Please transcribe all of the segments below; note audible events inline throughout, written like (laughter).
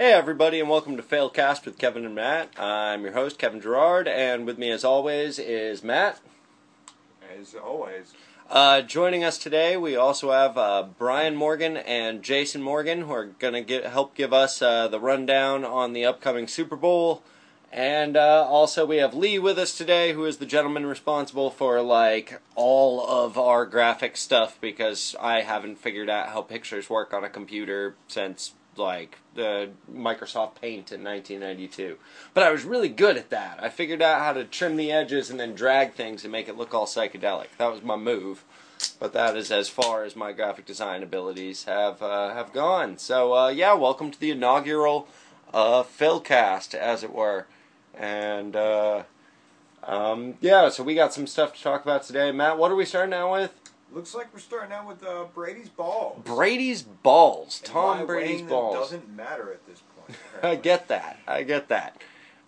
Hey, everybody, and welcome to Failcast with Kevin and Matt. I'm your host, Kevin Gerard, and with me, as always, is Matt. As always. Uh, joining us today, we also have uh, Brian Morgan and Jason Morgan, who are going to help give us uh, the rundown on the upcoming Super Bowl. And uh, also, we have Lee with us today, who is the gentleman responsible for like all of our graphic stuff because I haven't figured out how pictures work on a computer since like the Microsoft Paint in 1992. But I was really good at that. I figured out how to trim the edges and then drag things and make it look all psychedelic. That was my move. But that is as far as my graphic design abilities have uh, have gone. So uh, yeah, welcome to the inaugural uh, Failcast, as it were. And uh, um, yeah, so we got some stuff to talk about today. Matt, what are we starting out with? Looks like we're starting out with uh, Brady's balls. Brady's balls. And Tom Brady's balls. doesn't matter at this point. (laughs) I get that. I get that.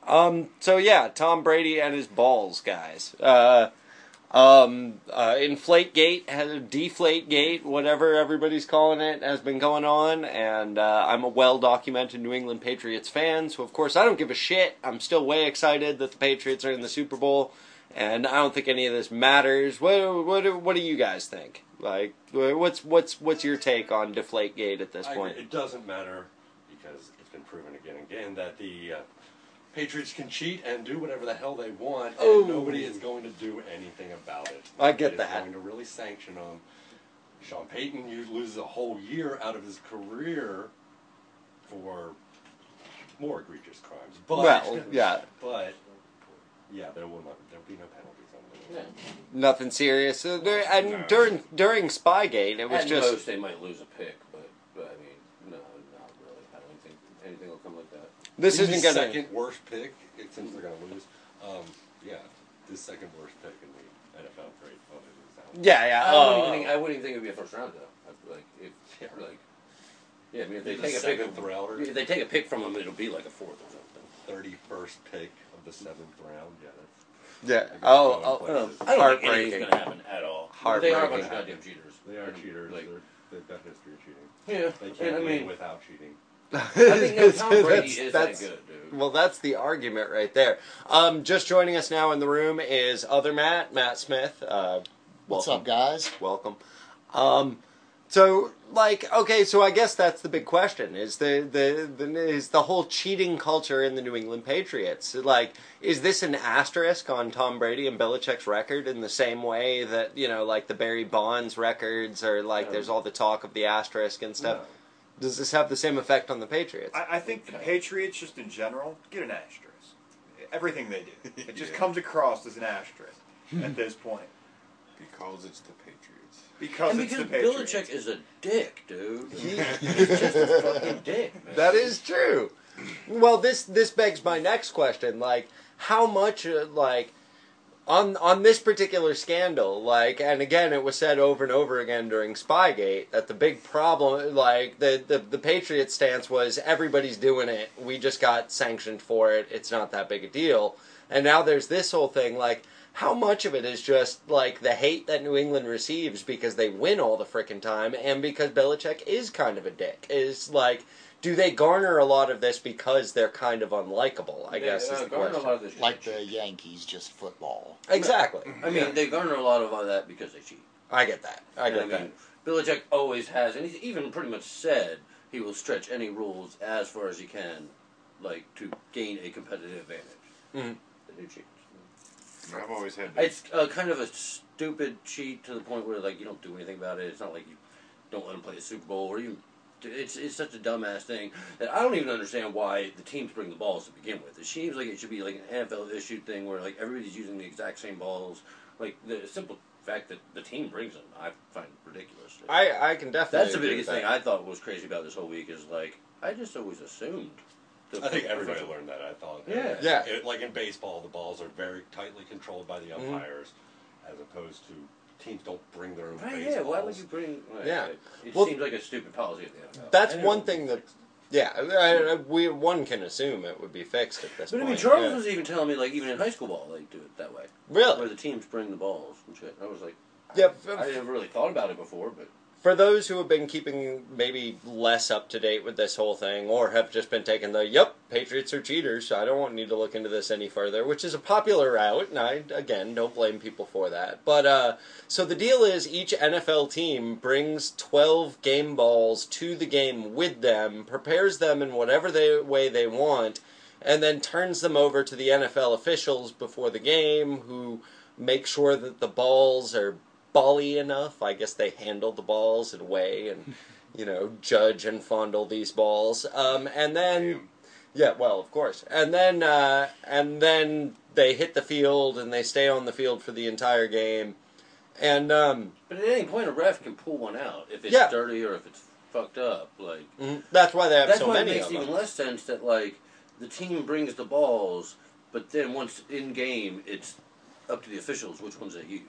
Um, so yeah, Tom Brady and his balls, guys. Uh, um, uh, Inflate Gate, Deflate Gate, whatever everybody's calling it, has been going on, and uh, I'm a well-documented New England Patriots fan, so of course I don't give a shit. I'm still way excited that the Patriots are in the Super Bowl, and I don't think any of this matters. What what what do you guys think? Like, what's what's what's your take on Deflate Gate at this I point? agree. It doesn't matter because it's been proven again and again that the uh, Patriots can cheat and do whatever the hell they want, and Oh. nobody is going to do anything about it. I get It that. going to really sanction them. Sean Payton you- loses a whole year out of his career for more egregious crimes. But, Well, yeah. (laughs) But yeah, there will not. There will be no penalties on them. Nothing serious. Uh, there, and No. during during Spygate, it was At just most, they might lose a pick, but, but I mean, no, not really. I don't think anything will come like that. this The isn't gonna. second worst pick it- since they're going to lose. Um, yeah, the second worst pick in the NFL. Great. Oh, it is out. Yeah, yeah. I, oh, wouldn't even think, I wouldn't even think it would be a first round though. I like if Yeah. like yeah, I mean if they The take a pick, seventh rounder. if they take a pick from them, it'll be like a fourth or something. Thirty-first pick of the seventh round. Yeah, that's. yeah. I guess Oh, oh, places. I don't think Heartbreaking. anything's gonna happen at all. But They are a bunch of goddamn cheaters. They are cheaters. Like, They're, they've got history of cheating. yeah, They can't I win mean, without cheating. I think no, (laughs) Tom Brady That's- is that's- that good, dude. Well, that's the argument right there. Um, just joining us now in the room is other Matt, Matt Smith. Uh, What's welcome. up, guys? Welcome. Um, so, like, okay, so I guess that's the big question: is the, the the is the whole cheating culture in the New England Patriots? Like, is this an asterisk on Tom Brady and Belichick's record in the same way that you know, like the Barry Bonds records, or like No. there's all the talk of the asterisk and stuff? No. Does this have the same effect on the Patriots? I, I think the Patriots, just in general, get an asterisk. Everything they do. (laughs) It just Yeah. comes across as an asterisk at this point. Because it's the Patriots. Because and it's because the Patriots. Belichick is a dick, dude. He- He's just a fucking dick, man. That is true. Well, this this begs my next question: like, how much, uh, like, on on this particular scandal, like, and again, it was said over and over again during Spygate that the big problem, like, the the the Patriot stance was everybody's doing it, we just got sanctioned for it, it's not that big a deal, and now there's this whole thing, like. How much of it is just like the hate that New England receives because they win all the frickin' time and because Belichick is kind of a dick? Is like, do they garner a lot of this because they're kind of unlikable? I They, guess uh, is the garner a question. lot of this Like the Yankees, just football. Exactly. I mean, they garner a lot of all that because they cheat. I get that. I And get I that. mean, Belichick always has, and he's even pretty much said he will stretch any rules as far as he can, like to gain a competitive advantage. Mhm. The new cheat. I've always had. It's uh, kind of a stupid cheat to the point where like you don't do anything about it. It's not like you don't let him play the Super Bowl or you. It's it's such a dumbass thing that I don't even understand why the teams bring the balls to begin with. It seems like it should be like an NFL issue thing where like everybody's using the exact same balls. Like the simple fact that the team brings them, I find ridiculous. I I can definitely. That's the biggest with thing. I thought was crazy about this whole week is like I just always assumed. The I think everybody professional- learned that. I thought. Yeah. Yeah. It, like in baseball, the balls are very tightly controlled by the Mhm. umpires, as opposed to teams don't bring their own Right, baseballs. yeah, why would you bring? Right, Yeah. right. It Well- seems like a stupid policy at the NFL. That's I know one thing that- Yeah, I, I, we one can assume it would be fixed at this But I point. mean, Charles yeah. was even telling me like even in high school ball they do it that way, really. where the teams bring the balls and shit. I was like, Yeah, I never really thought about it before, but for those who have been keeping maybe less up to date with this whole thing, or have just been taking the "Yep, Patriots are cheaters," I don't need to look into this any further, which is a popular route, and I again don't blame people for that. But uh, so the deal is, each NFL team brings twelve game balls to the game with them, prepares them in whatever they, way they want, and then turns them over to the NFL officials before the game, who make sure that the balls are bally enough. I guess they handle the balls and weigh (laughs) and you know judge and fondle these balls. Um, and then yeah, well, of course. And then uh, and then they hit the field and they stay on the field for the entire game. And um, But at any point, a ref can pull one out if it's Yeah. dirty or if it's fucked up. Like mhm, that's why they have that's so why many it makes them. even less sense that like the team brings the balls, but then once in game, it's up to the officials which ones they use.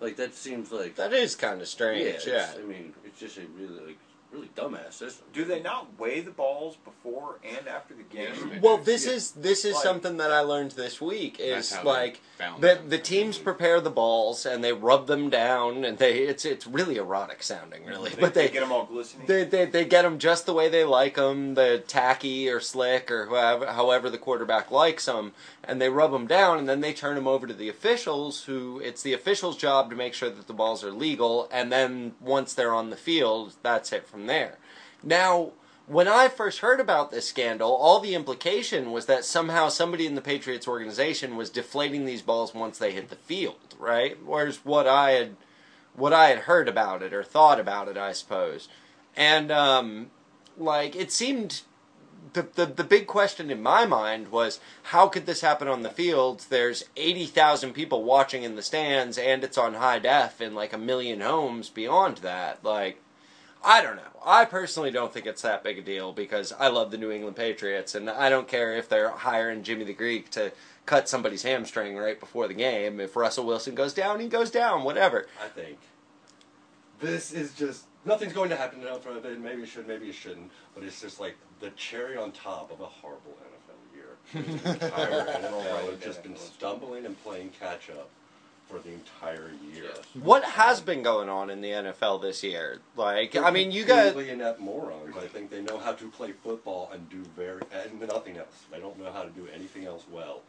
Like that seems like That is kind of strange. yeah, Yeah. it's- I mean, it's just a really like really dumbass system. Do they not weigh the balls before and after the game? Yes, Well, this Yeah. is this is Like- something that I learned this week. That's Is like the the teams prepare the balls and they rub them down and they it's it's really erotic sounding, really. They, but they they get them all glistening. They, they, they get them just the way they like them, the tacky or slick or however, however the quarterback likes them, and they rub them down, and then they turn them over to the officials, who it's the officials' job to make sure that the balls are legal, and then once they're on the field, that's it from there. Now, when I first heard about this scandal, all the implication was that somehow somebody in the Patriots organization was deflating these balls once they hit the field, right? Whereas what I had what I had heard about it or thought about it, I suppose. And um, like it seemed the, the the big question in my mind was how could this happen on the field? There's eighty thousand people watching in the stands, and it's on high def in like a million homes beyond that. Like, I don't know. I personally don't think it's that big a deal because I love the New England Patriots, and I don't care if they're hiring Jimmy the Greek to cut somebody's hamstring right before the game. If Russell Wilson goes down, he goes down. Whatever. I think this is just nothing's going to happen now for it. Maybe it should, maybe it shouldn't. But it's just like the cherry on top of a horrible NFL year. The entire NFL has just (laughs) been stumbling and playing catch up for the entire year. Yes. What has been going on in the NFL this year? Like, I mean, you guys. completely inept morons. I think they know how to play football and do very and nothing else. They don't know how to do anything else well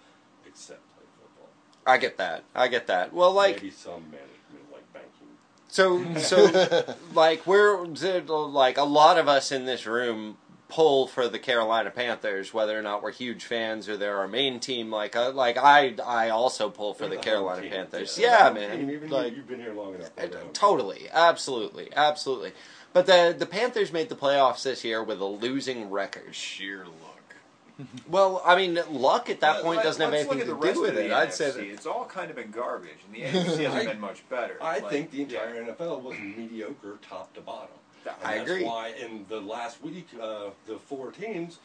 except play football. I get that. I get that. Well, like, maybe some management like banking. so, so, (laughs) like, we're like a lot of us in this room pull for the Carolina Panthers, whether or not we're huge fans or they're our main team. Like, uh, like I, I also pull for the home Carolina team. Panthers. They're Yeah, man. team. Like, you, you've been here long enough. The team. Totally, absolutely, absolutely. But the the Panthers made the playoffs this year with a losing record. Sheer luck. (laughs) Well, I mean, luck at that Let- point let- doesn't have anything to do with it. the I'd say that. it's all kind of been garbage, and the (laughs) NFC hasn't I- been much better. I Like, think the yeah. entire NFL was mediocre top to bottom. And I that's agree. why in the last week, uh, the four teams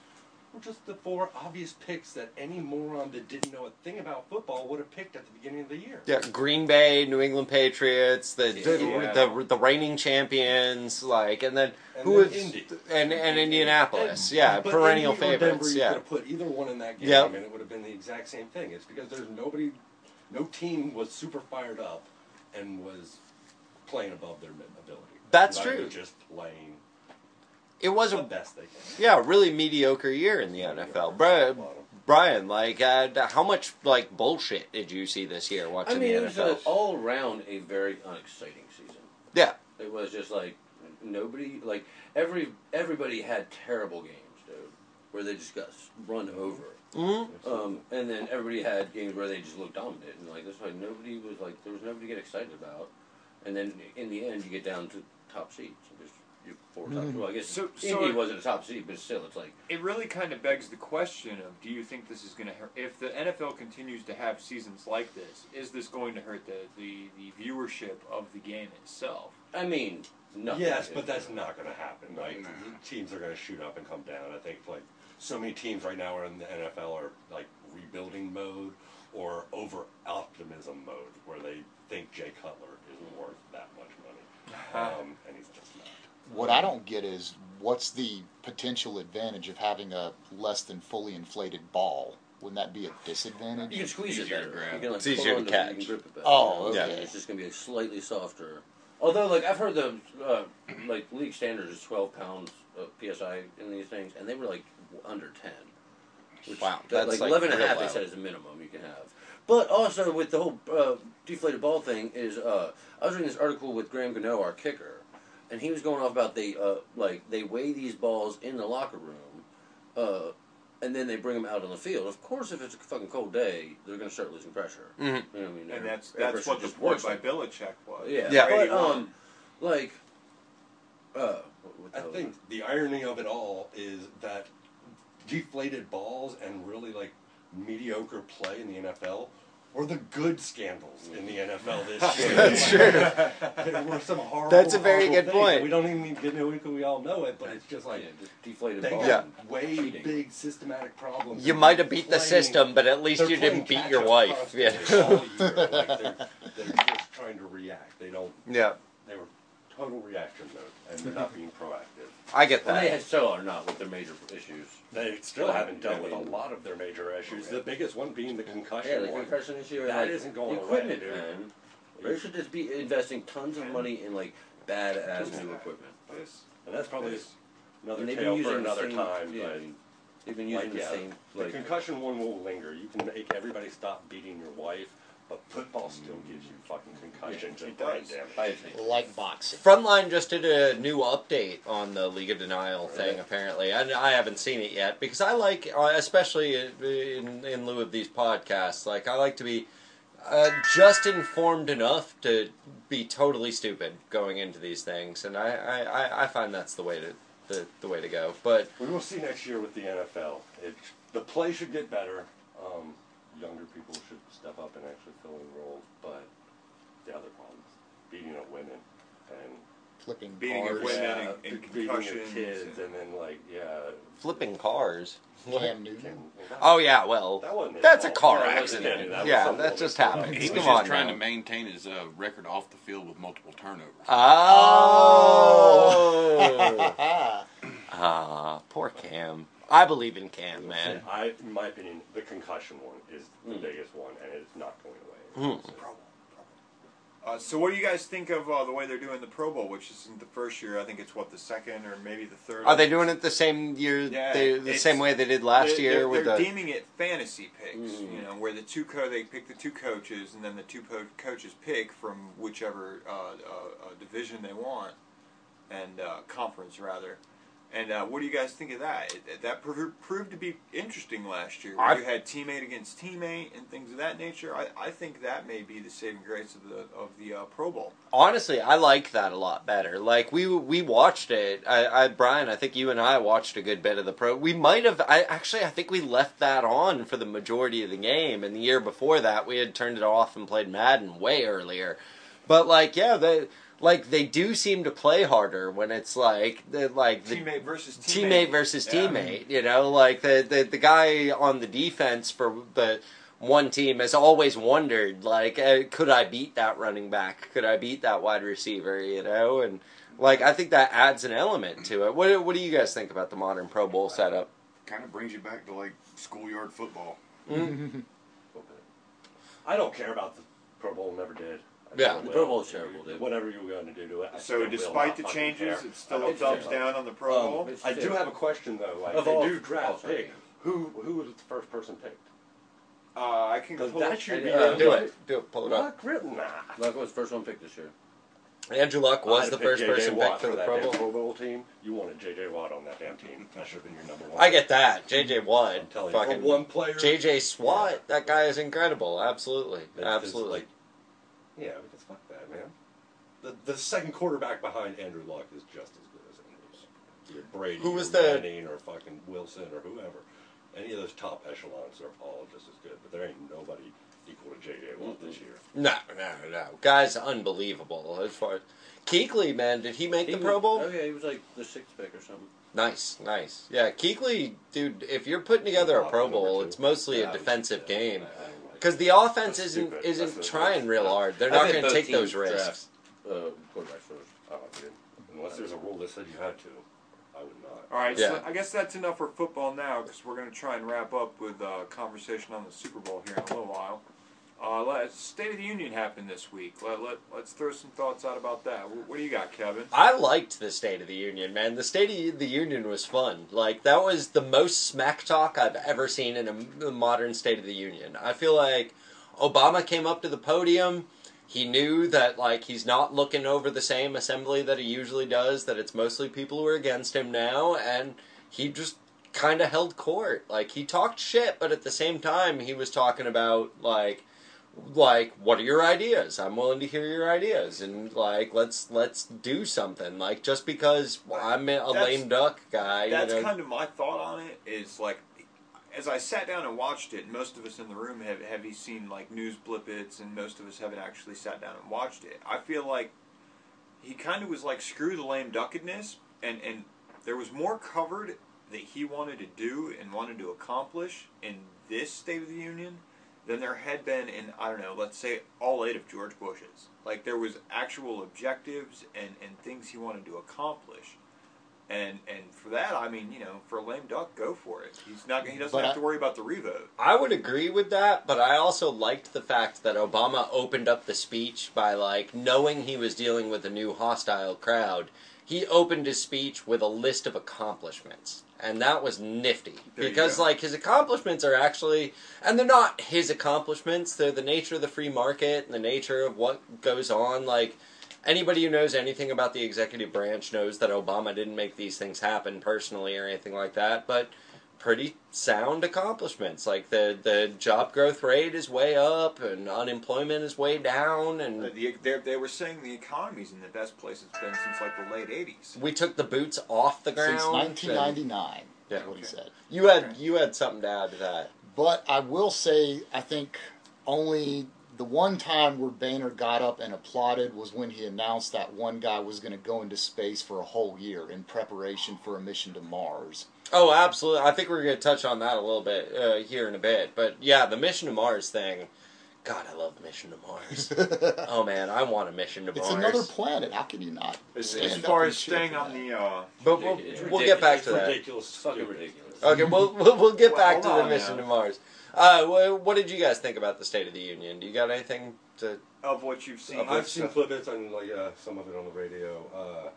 were just the four obvious picks that any moron that didn't know a thing about football would have picked at the beginning of the year. Yeah, Green Bay, New England Patriots, the Yeah. the, the, the reigning champions, like, and then And who then was Indy. and and Indianapolis, And- yeah, perennial Indy or favorites, Denver, you yeah. could have put either one in that game, Yep. and it would have been the exact same thing. It's because there's nobody, no team was super fired up and was playing above their ability. That's true. Just playing It was the a best they can. yeah, really mediocre year in the NFL. Brian, Brian, like, uh, how much like bullshit did you see this year watching I mean, it the was NFL? a, all around a very unexciting season. Yeah. It was just like nobody, like every everybody had terrible games, dude, where they just got run over. hmm Um, and then everybody had games where they just looked dominant, and like that's why nobody was like there was nobody to get excited about. And then in the end, you get down to top seeds. and Just you four top. Mm-hmm. Well, I guess So- so Indy it- wasn't a top seed, but still, it's like It really kind of begs the question of: Do you think this is going to hurt? If the NFL continues to have seasons like this, is this going to hurt the the, the viewership of the game itself? I mean, nothing. Yes, but that's not going to happen. Like No. teams are going to shoot up and come down. I think like so many teams right now are in the NFL are like rebuilding mode or over optimism mode, where they think Jay Cutler isn't worth that much money, um, and he's just not. What I don't get is what's the potential advantage of having a less than fully inflated ball? Wouldn't that be a disadvantage? You can squeeze it better. grab. You can, like, It's easier to onto it, catch. You can grip it better. Oh, Yeah. It's just gonna be a slightly softer. Although, like I've heard the uh, like league standard is twelve pounds of psi in these things, and they were like under ten. Which, Wow, that, that's, like, like, 11 and a real half. They said is the minimum you can have. But also with the whole uh, deflated ball thing is, uh, I was reading this article with Graham Gano, our kicker, and he was going off about they uh, like they weigh these balls in the locker room, uh, and then they bring them out on the field. Of course, if it's a fucking cold day, they're going to start losing pressure. Mhm. You know what I mean? And that's that's pressure what the just point works by like- Belichick was. Yeah, Yeah. but um, like, uh, what- what the I hell- think the irony of it all is that deflated balls and really like mediocre play in the NFL were the good scandals in the mm-hmm. NFL this (laughs) year. That's true. there were some horrible. That's a very good point. We don't even need to get into it because we all know it, but it's just like yeah, just deflated they ball. Yeah. way Cheating. big systematic problems. You might have beat the system, but at least you didn't beat your wife. Yeah. all year. Like they're, (laughs) they're just trying to react. They don't. yeah. They were total reaction mode, and they're not being proactive. I get that. And they that. still are not with their major issues. They still haven't dealt with a lot of their major issues. The biggest one being the concussion Yeah, the one. concussion issue. and, That like, isn't going the away, equipment, dude. man. They should just be investing tons of money in like badass new equipment. This, And that's probably this, another And they've been tale using for the another same- time. yeah. But They've been using like, the yeah, same the like. concussion one will linger. You can make everybody stop beating your wife, but football still gives you fucking concussions Yeah, and it brain does. damage. Like boxing. Frontline just did a new update on the League of Denial thing. Apparently, I, I haven't seen it yet because I like, uh, especially in in lieu of these podcasts, like I like to be uh, just informed enough to be totally stupid going into these things, and I, I, I- I find that's the way to the, the way to go. But We will see next year with the NFL. It, the play should get better. Um, younger people should step up and actually fill in roles, but the other problems, beating up women and Flipping Beating of cars. women. yeah, and- and beating your concussions kids, and- and then like yeah, flipping cars. Cam Newton. Can- Oh yeah, well, that wasn't his that's a fault. car That wasn't accident. That was Yeah, some that woman just put up happens. He was Come just on trying now. to maintain his uh, record off the field with multiple turnovers. Oh. (laughs) (laughs) Ah, poor Cam. I believe in Cam, man. I, in my opinion, the concussion one is the Mm. biggest one, and it's not going away. Mm. uh, so, what do you guys think of uh, the way they're doing the Pro Bowl, which isn't the first year? I think it's what the second or maybe the third. Are they doing it the same year, Yeah, they, the same way they did last they're, year They're, with they're the? deeming it fantasy picks. Mhm. You know, where the two co- they pick the two coaches, and then the two po- coaches pick from whichever uh, uh, uh, division they want, and uh, conference rather. And uh, what do you guys think of that? It, that proved, proved to be interesting last year. I- you had teammate against teammate and things of that nature. I, I think that may be the saving grace of the of the uh, Pro Bowl. Honestly, I like that a lot better. Like we we watched it. I, I Brian, I think you and I watched a good bit of the pro. We might have. I actually, I think we left that on for the majority of the game. And the year before that, we had turned it off and played Madden way earlier. But like, yeah, they like they do seem to play harder when it's like the like the teammate versus teammate teammate, versus Yeah. teammate. You know, like the, the the guy on the defense for the one team has always wondered, like, uh, could I beat that running back? Could I beat that wide receiver? You know, and like I think that adds an element to it. What what do you guys think about the modern Pro Bowl setup? Kind of brings you back to like schoolyard football. (laughs) I don't care about the Pro Bowl. Never did. I Yeah. never The will. Pro Bowl's terrible, dude. Whatever you're going to do to it. I So will despite not the fucking changes, care. it's still I a don't thumbs care. down on the Pro Um, Bowl. I do have a question though. Like Of they all- do draft all pick. time. Who who was the first person picked? Uh, I can Because pull that should be Uh, the- do it, do it, pull it up. Luck Ripton. Nah. Luck was first one picked this year. Andrew Luck was I'd the have first picked J.J. person Watt picked for the that Pro damn Bowl. Pro Bowl team. You wanted J.J. Watt on that damn team. That should have been your number one. I get that. JJ Watt, I'm telling fucking you, for one player. JJ Watt. That guy is incredible. Absolutely, It's just absolutely. like- yeah, because fuck that, man. The the second quarterback behind Andrew Luck is just as good as Andrews. Your Brady, Who was or the- Manning, or fucking Wilson, or whoever. Any of those top echelons are all just as good, but there ain't nobody equal to J.J. Watt this year. No, no, no. Guy's unbelievable as far as Kuechly, man. Did he make He the was- Pro Bowl? Oh yeah, he was like the sixth pick or something. Nice, nice. Yeah, Kuechly, dude. If you're putting together a Pro Bowl, it's mostly Yeah, a was- defensive yeah, game I- I because the offense That's isn't stupid. isn't That's- trying real hard. They're I not bet going to both take those teams risks. draft, Uh, quarterbacks first. Oh, dude. Unless there's a rule that said you had to, I would not. All right, Yeah. so I guess that's enough for football now because we're going to try and wrap up with uh, conversation on the Super Bowl here in a little while. Uh, State of the Union happened this week. Let, let, let's throw some thoughts out about that. What, what do you got, Kevin? I liked the State of the Union, man. The State of the Union was fun. Like that was the most smack talk I've ever seen in a modern State of the Union. I feel like Obama came up to the podium. He knew that like he's not looking over the same assembly that he usually does. That it's mostly people who are against him now, and he just kind of held court. Like he talked shit, but at the same time he was talking about like like what are your ideas? I'm willing to hear your ideas. And like let's let's do something. Like just because i'm a That's- lame duck guy That's you know. kind of my thought on it. Is like, as I sat down and watched it, most of us in the room have have seen like news blippets, and most of us haven't actually sat down and watched it. I feel like he kind of was like, screw the lame duckedness, and and there was more covered that he wanted to do and wanted to accomplish in this State of the Union than there had been in I don't know, let's say all eight of George Bush's. Like there was actual objectives and, and things he wanted to accomplish. And and for that, I mean, you know, for a lame duck, go for it. He's not he doesn't But have to worry about the revote. I would agree with that, but I also liked the fact that Obama opened up the speech by like knowing he was dealing with a new hostile crowd. He opened his speech with a list of accomplishments, and that was nifty There because like his accomplishments are actually, and they're not his accomplishments. They're the nature of the free market and the nature of what goes on. Like anybody who knows anything about the executive branch knows that Obama didn't make these things happen personally or anything like that, but pretty sound accomplishments. Like the the job growth rate is way up and unemployment is way down Uh, and the, they, they were saying the economy's in the best place it's been since like the late '80s. we took the boots off the ground. Since 1999, Yeah. is what he said. You had you had something to add to that. But I will say, I think only the one time where Boehner got up and applauded was when he announced that one guy was going to go into space for a whole year in preparation for a mission to Mars. Oh, absolutely. I think we're going to touch on that a little bit uh, here in a bit. But yeah, the mission to Mars thing. God, I love the mission to Mars. (laughs) oh man, I want a mission to Mars. It's another planet. How can you not? As, as far as staying on that? the uh, But we'll, we'll get back to It's that. ridiculous. It's fucking ridiculous. Okay, we'll we'll, we'll get Well, back to hold the on mission now. to Mars. Uh, what did you guys think about the State of the Union? Do you got anything to? of what you've seen. I've I've seen clippets and like uh, some of it on the radio. Uh,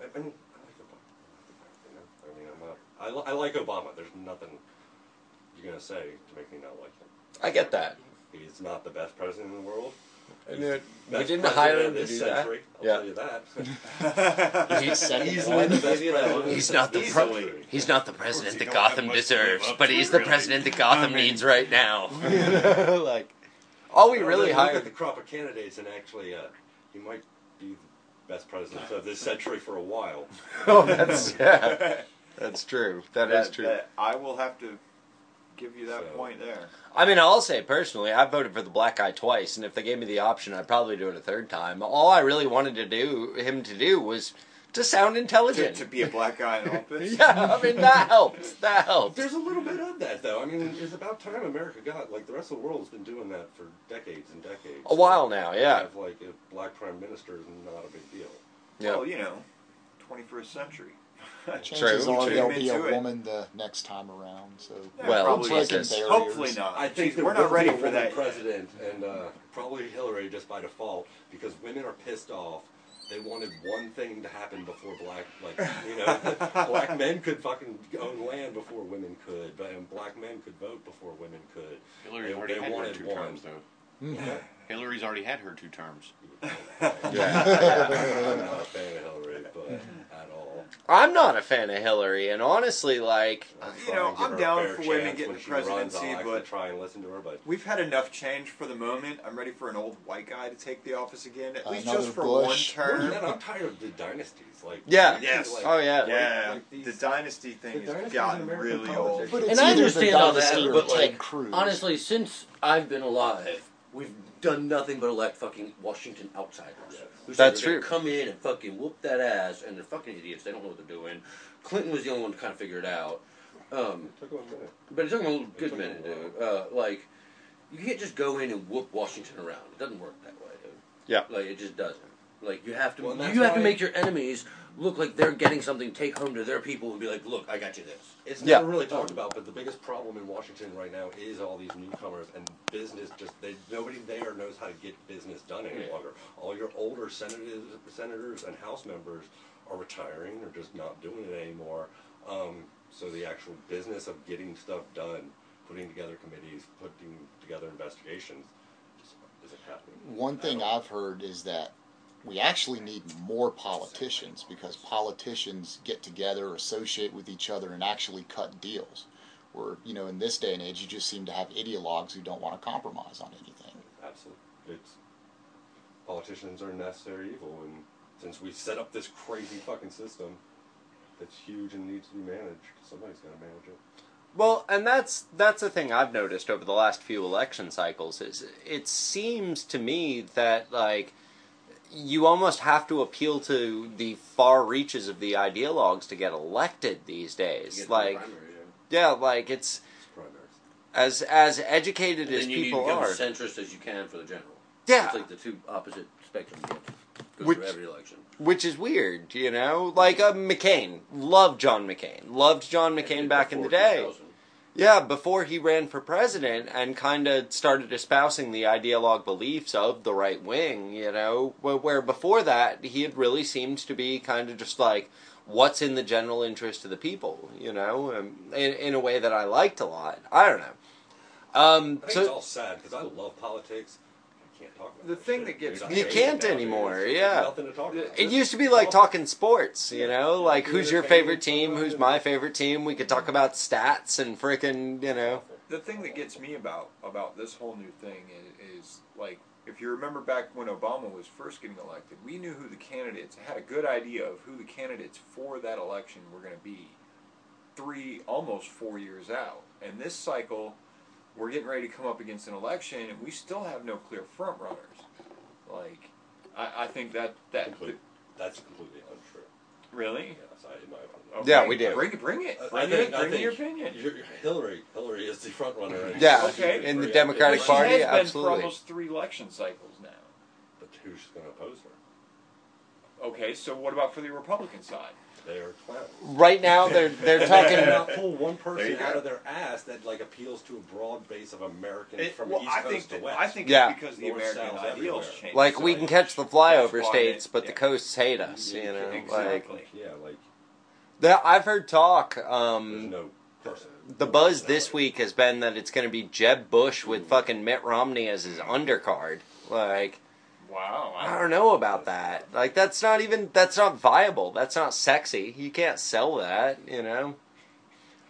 I, I mean, I like Obama. I mean, I'm not. I, li- I like Obama. There's nothing you're gonna say to make me not like him. I get that. He's not the best president in the world. I He's knew the it. We didn't hire of him to this do that. century, I'll Yeah. tell you that. (laughs) He's second Easily the best Give you that one. president. He's not the of pro- this century. He's not the president that Gotham deserves, but to, he's the really. president that Gotham I mean- needs right now. (laughs) like, all we Well, really then look at hired. the crop of candidates, and actually, uh, he might be the best president of this century for a while. (laughs) Oh, that's yeah. That's true. that is true. that- I will have to give you that So- point there. I mean, I'll say personally, I voted for the black guy twice, and if they gave me the option, I'd probably do it a third time. All I really wanted to do him to do was to sound intelligent. to be a black guy in (laughs) office. yeah, I mean that helped. That helped. There's a little bit of that, though. I mean, it's about time America got like the rest of the world's been doing that for decades and decades. A while now, yeah. Have like a black prime minister is not a big deal. Yeah. Well, you know, 21st century. Chances True, are true. there'll be a it. woman the next time around. So Yeah, Well, probably breaking Jesus. barriers. Hopefully not. I think Jeez, there we're not ready for that. yet. president, and uh, probably Hillary just by default because women are pissed off. They wanted one thing to happen before black, like you know, (laughs) black men could fucking own land before women could, but and black men could vote before women could. Hillary's They- already they had her wanted two one. terms, though. Mhm. Hillary's already had her two terms. (laughs) I'm not a fan of Hillary, but at all. I'm not a fan of Hillary, and honestly, like, You know, I'm down for women getting the she runs, presidency, I'll actually but- try and listen to her, but We've had enough change for the moment. I'm ready for an old white guy to take the office again, at least Another just for Bush. one More than term. that, I'm tired of the dynasties. Like Yeah. Yes. like- oh yeah, Yeah, like these- the dynasty thing the has dynasties gotten American really politics. old. But it's And I either the understand all dynasty that, or but Ted like, Cruz. honestly, since I've been alive, we've done nothing but elect fucking Washington outsiders. Who say That's they're true. Come in and fucking whoop that ass, and they're fucking idiots. They don't know what they're doing. Clinton was the only one to kind of figure it out. Um, Took one minute. but it took him a little good took minute, a dude. Uh, like, you can't just go in and whoop Washington around. It doesn't work that way, dude. Yeah. Like, it just doesn't. Like, you have to, Well, you have to make your enemies look like they're getting something to take home to their people and be like, look, I got you this. It's Yeah. never really talked about, but the biggest problem in Washington right now is all these newcomers and business. Just they nobody there knows how to get business done any longer. All your older senators, senators and House members are retiring or just not doing it anymore. Um, so the actual business of getting stuff done, putting together committees, putting together investigations, just isn't happening. One thing. I've heard is that we actually need more politicians because politicians get together, associate with each other, and actually cut deals. Where, you know, in this day and age, you just seem to have ideologues who don't want to compromise on anything. Absolutely. It's politicians are necessary evil, and since we set up this crazy fucking system that's huge and needs to be managed, somebody's got to manage it. Well, and that's that's the thing I've noticed over the last few election cycles is it seems to me that like you almost have to appeal to the far reaches of the ideologues to get elected these days. get to the Like primary, yeah. yeah, like it's It's as as educated And as then you people need to are. as centrist as you can for the general. Yeah. It's like the two opposite spectrums you have to go Which- through every election. Which is weird, you know? Like uh, McCain. Loved John McCain. Loved John McCain back in the day. 2000. Yeah, before he ran for president and kind of started espousing the ideologue beliefs of the right wing, you know, where, where before that he had really seemed to be kind of just like, what's in the general interest of the people, you know, um, in, in a way that I liked a lot. I don't know. Um, I think it's all sad because I love politics. I can't talk about The thing shit. that gets Dude, You hate can't anymore, There's yeah. Nothing to talk about. it used to be like talking sports, you know, like who's your favorite team, who's my favorite team. We could talk about stats and freaking, you know. the thing that gets me about about this whole new thing is, is like if you remember back when Obama was first getting elected, we knew who the candidates had a good idea of who the candidates for that election were going to be. Three, almost four years out, and this cycle, we're getting ready to come up against an election, and we still have no clear front runners. Like, I, I think that that Complete- That's completely untrue. really. Yes, I, in my opinion. Okay, Yeah, we do. Bring it, bring it, I bring think, it, I bring think your opinion. Hillary, Hillary is the front runner. and Yeah, Okay. in the. Democratic Well, Party, she has been absolutely. for almost three election cycles now. But who's going to oppose her? Okay, so what about for the Republican side? They are clowns. Right now, they're they're (laughs) talking. about pull one person out of their ass that like appeals to a broad base of Americans It- from well, east I coast think to that, west. I think Yeah. it's because the North, American south, ideals everywhere. changed. Like so we can catch the flyover states, they- but the coasts hate us. You You know, can't- like Exactly. yeah, like the, I've heard talk. there's Um, no person. the buzz this week has been that it's going to be Jeb Bush with fucking Mitt Romney as his undercard. Like Wow. I don't know about that. Like that's not even that's not viable. That's not sexy. You can't sell that. You know.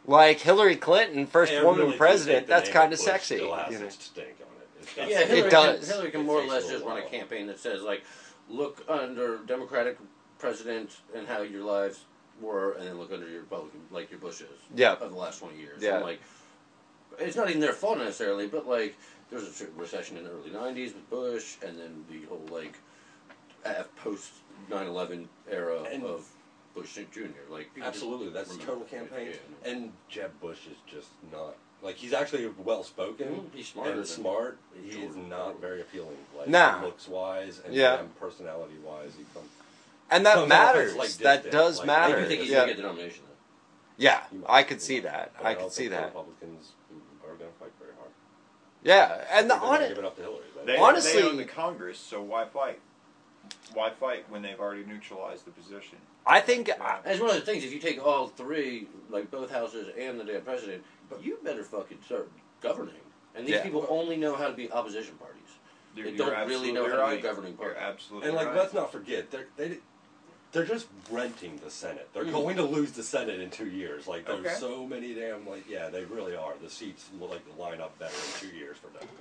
Like Hillary Clinton, first I woman really president. That's kind of sexy. Still has you know? its stink on it. Yeah, some- Hillary does. Can, Hillary can more or less just run a campaign that says like, look under Democratic president and how your lives were, and then look under your Republican, like your Bushes, Yeah. of the last twenty years. Yeah. And, like, it's not even their fault necessarily, but like, there was a certain recession in the early '90s with Bush, and then the whole like, post 9/11 era And- of Bush Jr. Like, Absolutely, that's a total campaign. Yeah. And Jeb Bush is just not like he's actually well spoken Mhm, he's smarter and smart. He is Jordan. not very appealing, like Nah. looks wise and Yeah. personality wise. He comes. And that Comes matters. like, that distant, does like, I matter. do think he's yeah. gonna get the nomination though. yeah, I could see that. But I could see that. Republicans are going to fight very hard. Yeah, and the They're on give it up to Hillary. They- They, Honestly- they own the Congress, so why fight? Why fight when they've already neutralized the position? I think uh, Yeah. It's one of the things. If you take all three, like both houses and the damn president, you better fucking start governing. And these Yeah. people only know how to be opposition parties. You're, They don't really know absolutely how to be a governing party. You're absolutely And like, right. let's not forget, they're they, they're just renting the Senate. They're Mhm. going to lose the Senate in two years. Like, there's Okay. so many damn like, yeah, they really are. The seats will like line up better in two years for Democrats.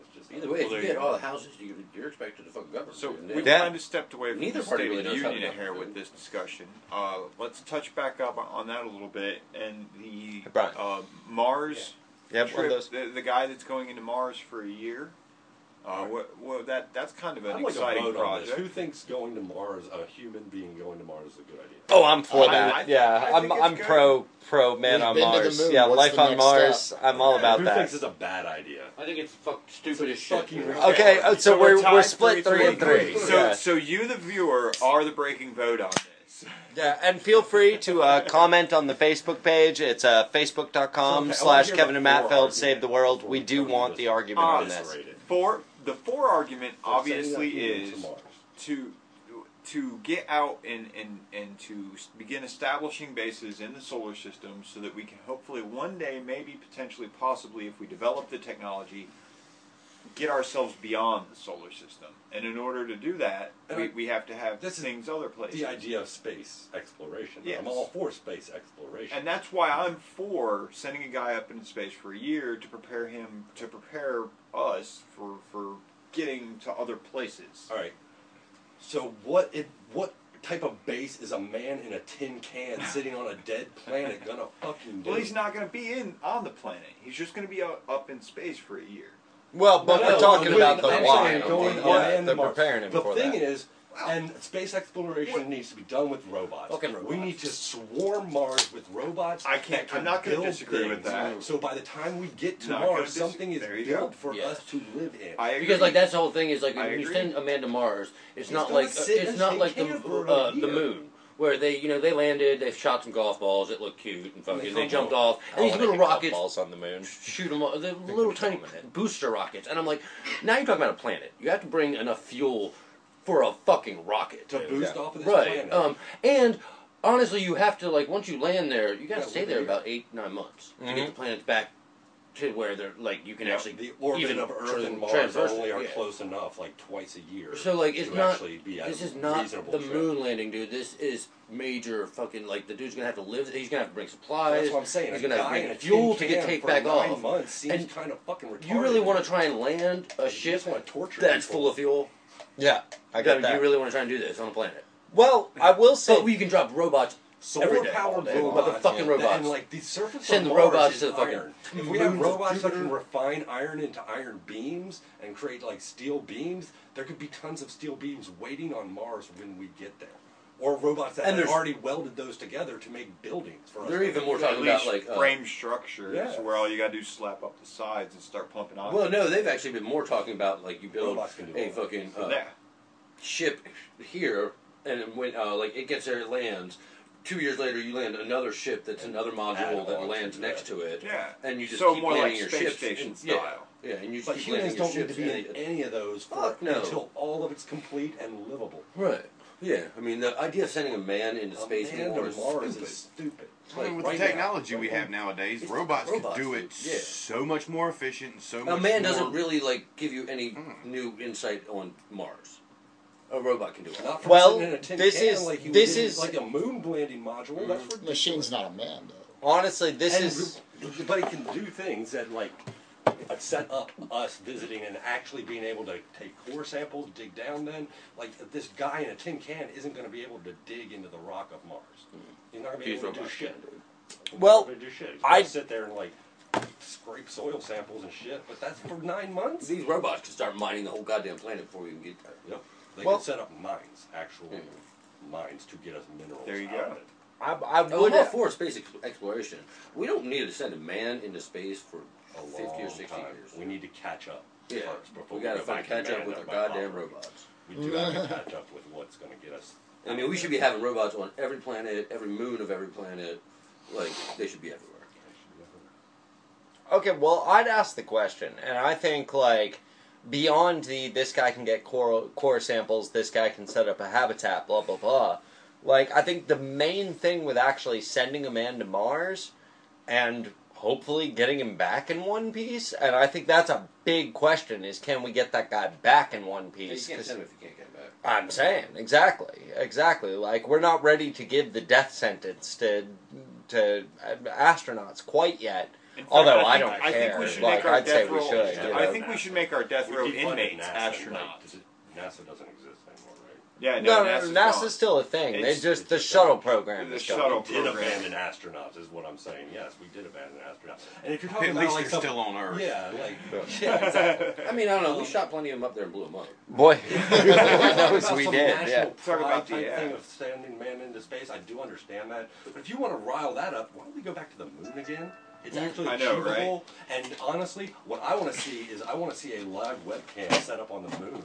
It's just Either way, if Well, you there get all the houses, you, you're expected to fucking govern. So we they- Yeah. kind of stepped away from Neither the party State really of the knows how to Union govern, here with this discussion. Uh, let's touch back up on- on that a little bit. And the Hey, Brian. uh, Mars Yep, one trip, of those. the, the guy that's going into Mars for a year. Uh, what, what, that that's kind of an I'd like a exciting vote on this. project. Who thinks going to Mars, a human being going to Mars, is a good idea? Oh, I'm for I- that. I think- yeah, I I'm I'm pro pro man We've on been to the Mars. Yeah, What's life on Mars. step? I'm all about Who that. Who thinks it's a bad idea? I think it's fuck stupid as shit. Okay, uh, so, we're tied we're split three, three and three. So Yeah. so you, the viewer, are the breaking vote on this. Yeah, and feel free to uh, comment on the Facebook page. It's uh, facebook.com Okay, I slash wanna Kevin and the Matt Feld save the world. We we do want the argument on this. Eviscerated. The for argument obviously a human to is to to get out and, and, and to begin establishing bases in the solar system so that we can hopefully one day, maybe potentially, possibly, if we develop the technology, get ourselves beyond the solar system. And in order to do that, we, we have to have this things other places. The idea of space exploration. Yes. I'm all for space exploration. And that's why I'm for sending a guy up into space for a year to prepare him to prepare us for for getting to other places. all right. So what it what type of base is a man in a tin can (laughs) sitting on a dead planet gonna fucking do? Well, he's not going to be in on the planet. He's just going to be up in space for a year. Well, but No, we're no, talking I'm about the saying why. going Yeah, on and they're Mars. preparing him The for thing that. is, and space exploration needs to be done with robots. Fucking We need to swarm Mars with robots. I can't- can I'm not gonna build disagree with that. So by the time we get to Not gonna Mars, dis- something is built go. for Yeah. us to live in. I agree. Because like that's the whole thing is like I when you agree. send a man to Mars, it's He's not like uh, it's not like the uh, the moon where they you know they landed, they shot some golf balls, it looked cute and And fucking they they, jumped off. And these little hit rockets balls on the moon. shoot them off, the little tiny minute. booster rockets, and I'm like, now you're talking about a planet. You have to bring enough fuel for a fucking rocket to boost Yeah. off of this right? planet. Um, and honestly, you have to like once you land there, you got to Yeah, stay there about eight nine months to Mhm. get the planets back to where they're like you can Yeah, actually the orbit even of Earth and Mars traverse it, only are yeah. close enough, like twice a year. So like it's to not actually be a this is not reasonable the trip. moon landing, dude. This is major fucking like the dude's gonna have to live. He's gonna have to bring supplies. That's what I'm saying. He's a gonna have guy to in a bring fuel to get can take for back nine off. months seems And kind of fucking retarded. You really want to to try and land a ship just want to torture that's people. full of fuel? Yeah, I Yeah, get that. You really want to try and do this on a planet? well, I will say So you can drop robots every solar day, powered all day. robots, motherfucking and, robots. and like the surface Send of the Mars robots is to the fucking iron. If we have robots that can refine iron into iron beams and create like steel beams, there could be tons of steel beams waiting on Mars when we get there. Or robots that And have already welded those together to make buildings for us. They're even more talking about least like uh, frame structures Yeah. where all you got to do is slap up the sides and start pumping on. Well, no, they've actually been more talking about like you build Robots can do a fucking uh, ship here, and then when uh, like it gets there, it lands. Two years later, you land another ship that's another module that lands next that. to it. Yeah. and you just so keep more landing like your space ships station in- style. Yeah, yeah, and you just But keep humans landing your don't need to be in in- any of those for, Fuck no. until all of it's complete and livable. Right. Yeah, I mean the idea of sending a man into A space man anymore to is Mars stupid. is stupid. I mean, with right the now, technology we have nowadays, It's robots, robots, could do it yeah. so much more efficient and so A much man more. doesn't really like give you any Mm. new insight on Mars. A robot can do it. Not from Well, sitting in a tin this can is- like he this would is- like a moon landing module. That's ridiculous. Machine's not a man, though. honestly, this And is re- but he can do things that like uh, set up us visiting and actually being able to take core samples, dig down. Then, like this guy in a tin can isn't going to be able to dig into the rock of Mars. He's not going to be These able to do robots shit. can do not Well, gonna do shit. He's I- gonna sit there and like scrape soil samples and shit. But that's for nine months. These robots can start mining the whole goddamn planet before we even get there. Yep. They Well- can set up mines, actual Yeah. mines, to get us minerals. There you out go. I, I Oh, would I'm all for space exploration. We don't need to send a man into space for A 50 long or 60 time. years. We need to catch up yeah, first before we gotta go back catch up with our goddamn power. robots. We do have to (laughs) catch up with what's going to get us. I mean, we should be having robots on every planet, every moon of every planet. Like, they should be everywhere. Okay, well, I'd ask the question, and I think like beyond the this guy can get core core samples, this guy can set up a habitat, blah blah blah. Like, I think the main thing with actually sending a man to Mars and hopefully getting him back in one piece, and I think that's a big question: is can we get that guy back in one piece? You can't send them if you can't get them back. I'm saying exactly, exactly. Like we're not ready to give the death sentence to to uh, astronauts quite yet. In fact, Although I think- don't I think care. we should Like, make our I'd death we row. should, you I think we should make our death row defunded inmates NASA, astronauts. like, NASA doesn't exist anymore, right? Yeah, No, no, no, NASA's NASA's gone. still a thing. they It's- just it's the just shuttle program the is shuttle going. We did program. abandon astronauts, is what I'm saying. Yes, we did abandon astronauts. And if you're At talking least about like they're some- still on Earth. yeah, like (laughs) Yeah, exactly. I mean, I don't know. We shot plenty of them up there and blew them up. Boy, Talk knows about we did. Yeah. Talk about the, type thing of sending man into space. I do understand that, but if you want to rile that up, why don't we go back to the moon again? It's mm. actually I know, achievable. And honestly, what I want to see is I want to see a live webcam set up on the moon,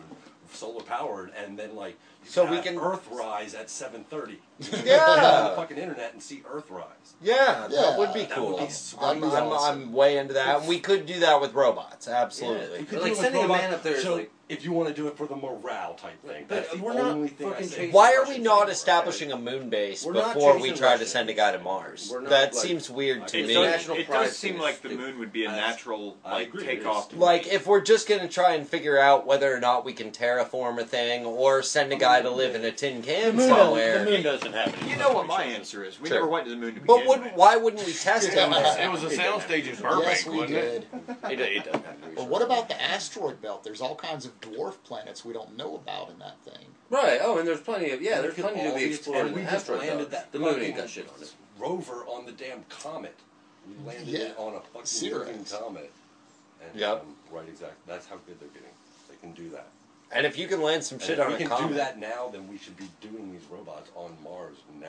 solar powered, and then like You So we have can- Earthrise at 7:30. (laughs) You can Yeah. on the fucking internet and see Earthrise. Yeah, Yeah, that would be that cool. would be I'm. I'm, That'd be I'm, way into that. We could do that with robots, absolutely. You could Like, do it sending a man up there is so like- if you want to do it for the morale type thing, But that's the we're not only thing I fucking say. chasing Why are we Russians not anymore, establishing a moon base We're not before we chasing try to Russians. send a guy to Mars? We're not, That like- seems weird to It It me. does, national it pride does seem thing like the stupid. moon would be a I- natural I like agree, it takeoff. Like, if we're just going to try and figure out whether or not we can terraform a thing or send a guy to live in a tin can somewhere. The moon doesn't have any. you know what my answer is. We Sure. never went to the moon to begin But would, with. why wouldn't we test him? Yeah. It was a soundstage in Burbank, yes, we wasn't it? did. It, it doesn't have any But what about the asteroid belt? There's all kinds of dwarf planets we don't know about in that thing. Right. Oh, and there's plenty of yeah. We There's plenty to all be be- explored and we the just asteroid landed belt. that The moon ain't got shit on it. rover on the damn comet. We landed Yeah. it on a fucking Sirius. moving comet. And, Yep. um, right, exactly. That's how good they're getting. They can do that. And if you can land some And shit if on we a can comet. do that now, then we should be doing these robots on Mars now.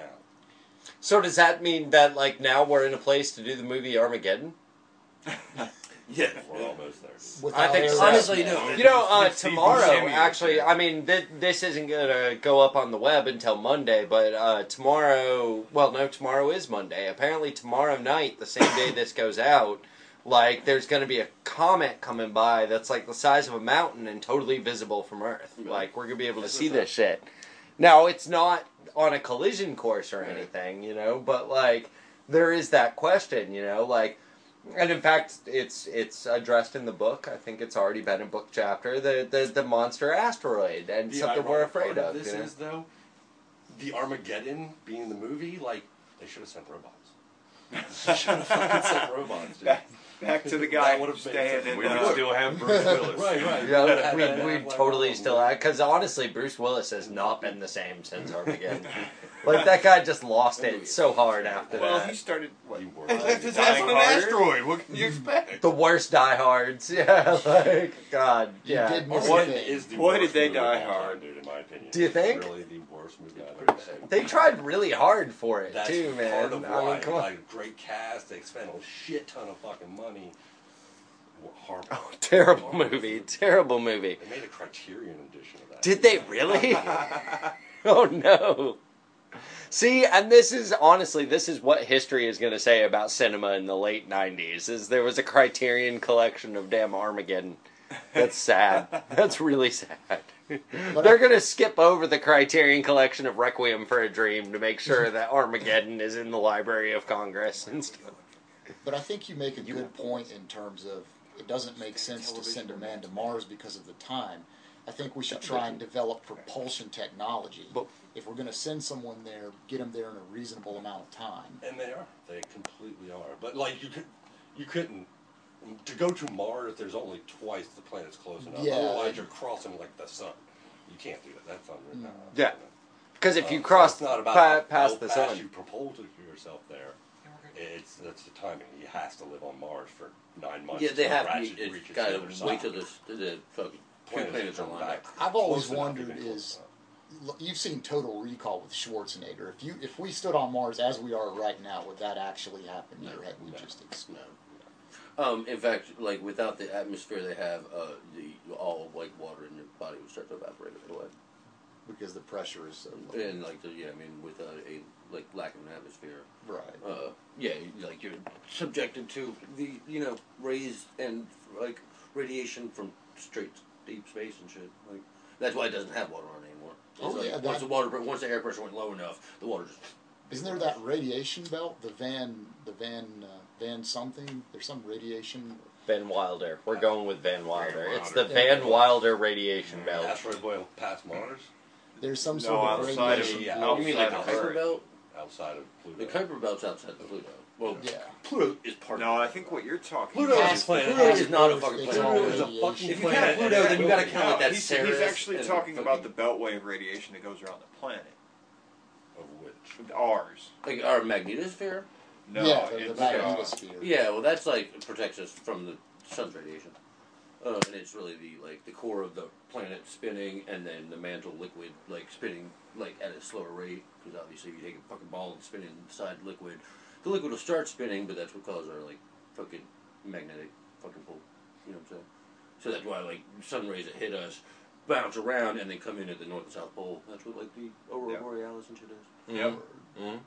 So does that mean that like now we're in a place to do the movie Armageddon? (laughs) Yeah. (laughs) We're almost there. Without think so. Honestly, no. You know, uh, tomorrow, actually, I mean, th- this isn't going to go up on the web until Monday, but uh, tomorrow, well, no, tomorrow is Monday. Apparently, tomorrow night, the same day this goes out, like, there's going to be a comet coming by that's like the size of a mountain and totally visible from Earth. Like, we're going to be able to see this shit. Now, it's not on a collision course or anything, you know, but, like, there is that question, you know, like, and in fact, it's it's addressed in the book. I think it's already been a book chapter. The the, the monster asteroid and The something we're ironic afraid part of. This you know? is though, the Armageddon being the movie. Like they should have sent robots. They should fucking sent robots. Dude. Back, back to the That guy would've been staying in uh, We the. would still have Bruce (laughs) Willis. Right, right. Yeah, we, Had we totally Affleck still on. because honestly, Bruce Willis has not been the same since Armageddon. like that guy just lost it so hard after that. Well, that. he started what? You were That's his ass on an harder? asteroid. What can you expect? the worst diehards. (laughs) Yeah, like God. You Yeah. did miss What a thing. is the Boy, worst did they movie of die all time, hard. dude. In my opinion, Do you It's think? Really, the worst movie I've ever seen. They tried really hard for it That's too, man. part of I mean, come on. Like great cast, they spent a shit ton of fucking money. Horrible. Oh, (laughs) terrible movie. Terrible movie. They made a Criterion edition of that. Did they really? (laughs) (laughs) oh no. See, and this is honestly, this is what history is going to say about cinema in the late '90s. Is there was a Criterion collection of damn Armageddon. That's sad. That's really sad. They're going to skip over the Criterion collection of Requiem for a Dream to make sure that Armageddon is in the Library of Congress and stuff. But I think you make a good point in terms of it doesn't make sense to send a man to Mars because of the time. I think we should try and develop propulsion technology. But- if we're going to send someone there, get them there in a reasonable amount of time. And they are. They completely are. But like you could, you couldn't. To go to Mars, there's only twice the planet's close enough. Yeah. Otherwise, you're crossing like the sun. You can't do that. That's unwritten. No. Yeah. Because if you Um, cross it's not about pa- past the sun, you propel to yourself there. It's that's the timing. He has to live on Mars for nine months. Yeah, they have. ratchet You, reach it's the got other to side. wait till the the fucking two Planets planets are lined up. I've always wondered is look, you've seen Total Recall with Schwarzenegger. If you if we stood on Mars as we are right now, would that actually happen? No, Your head would no. just explode. Um, in fact, like without the atmosphere they have, uh, the all like water in your body would start to evaporate right away. because the pressure is so low. And like the yeah, I mean, with uh, a like lack of an atmosphere, Right. uh, yeah, like you're subjected to the you know rays and like radiation from straight deep space and shit. Like that's why it doesn't have water on it anymore. It's Oh, like, yeah, once the water once the air pressure went low enough, the water just Isn't there that radiation belt? The Van, the Van, uh, Van something. There's some radiation. Van Wilder. We're going with Van Wilder. Van It's the Wilder. Van Wilder radiation mm, belt. Asteroid boy past Mars, There's some No, sort of outside of- radiation. Yeah, belt. you mean like the outside of Kuiper Earth. belt? outside of Pluto. The Kuiper belt's outside of Pluto. Well, Yeah. Pluto is part No, of I it. think what you're talking Pluto about. is planet. Pluto is not a fucking it's planet. Pluto is a radiation. fucking If you planet. count Pluto, then you gotta count like that he's, Ceres. he's actually and talking about the fucking- beltway of radiation that goes around the planet. Of which? Ours. like our magnetosphere. No, yeah, the, the it's, uh. Yeah, well, that's like it protects us from the sun's radiation, uh, and it's really the like the core of the planet spinning, and then the mantle liquid like spinning like at a slower rate. Because obviously, if you take a fucking ball and spin it inside liquid, the liquid will start spinning, but that's what causes our like fucking magnetic fucking pull. You know what I'm saying? So that's why like sun rays that hit us bounce around and then come in at the north and south pole. That's what like the aurora Yep. borealis and shit is. Yep. Mhm.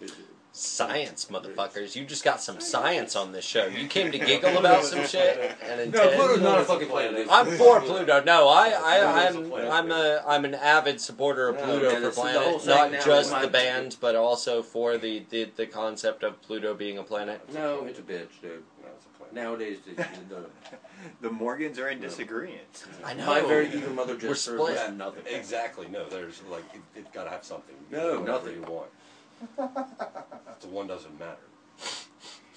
Is it- Science, motherfuckers. You just got some science on this show. You came to (laughs) giggle about some shit and intend- No, Pluto's not a fucking planet. I'm for Pluto. No, I, I, Pluto's a I'm, I'm a, I'm an avid supporter of Pluto man, for it's planet. Not now just the band, but also for the, the, the concept of Pluto being a planet. No, it's a bitch, dude. No, a planet. Nowadays, the, the, (laughs) The Morgans are in disagreement. I know. my very evil mother We're just serves split. us nothing. Exactly. No, there's like it, it's got to have something. No, can do whatever nothing. you want. So one doesn't matter.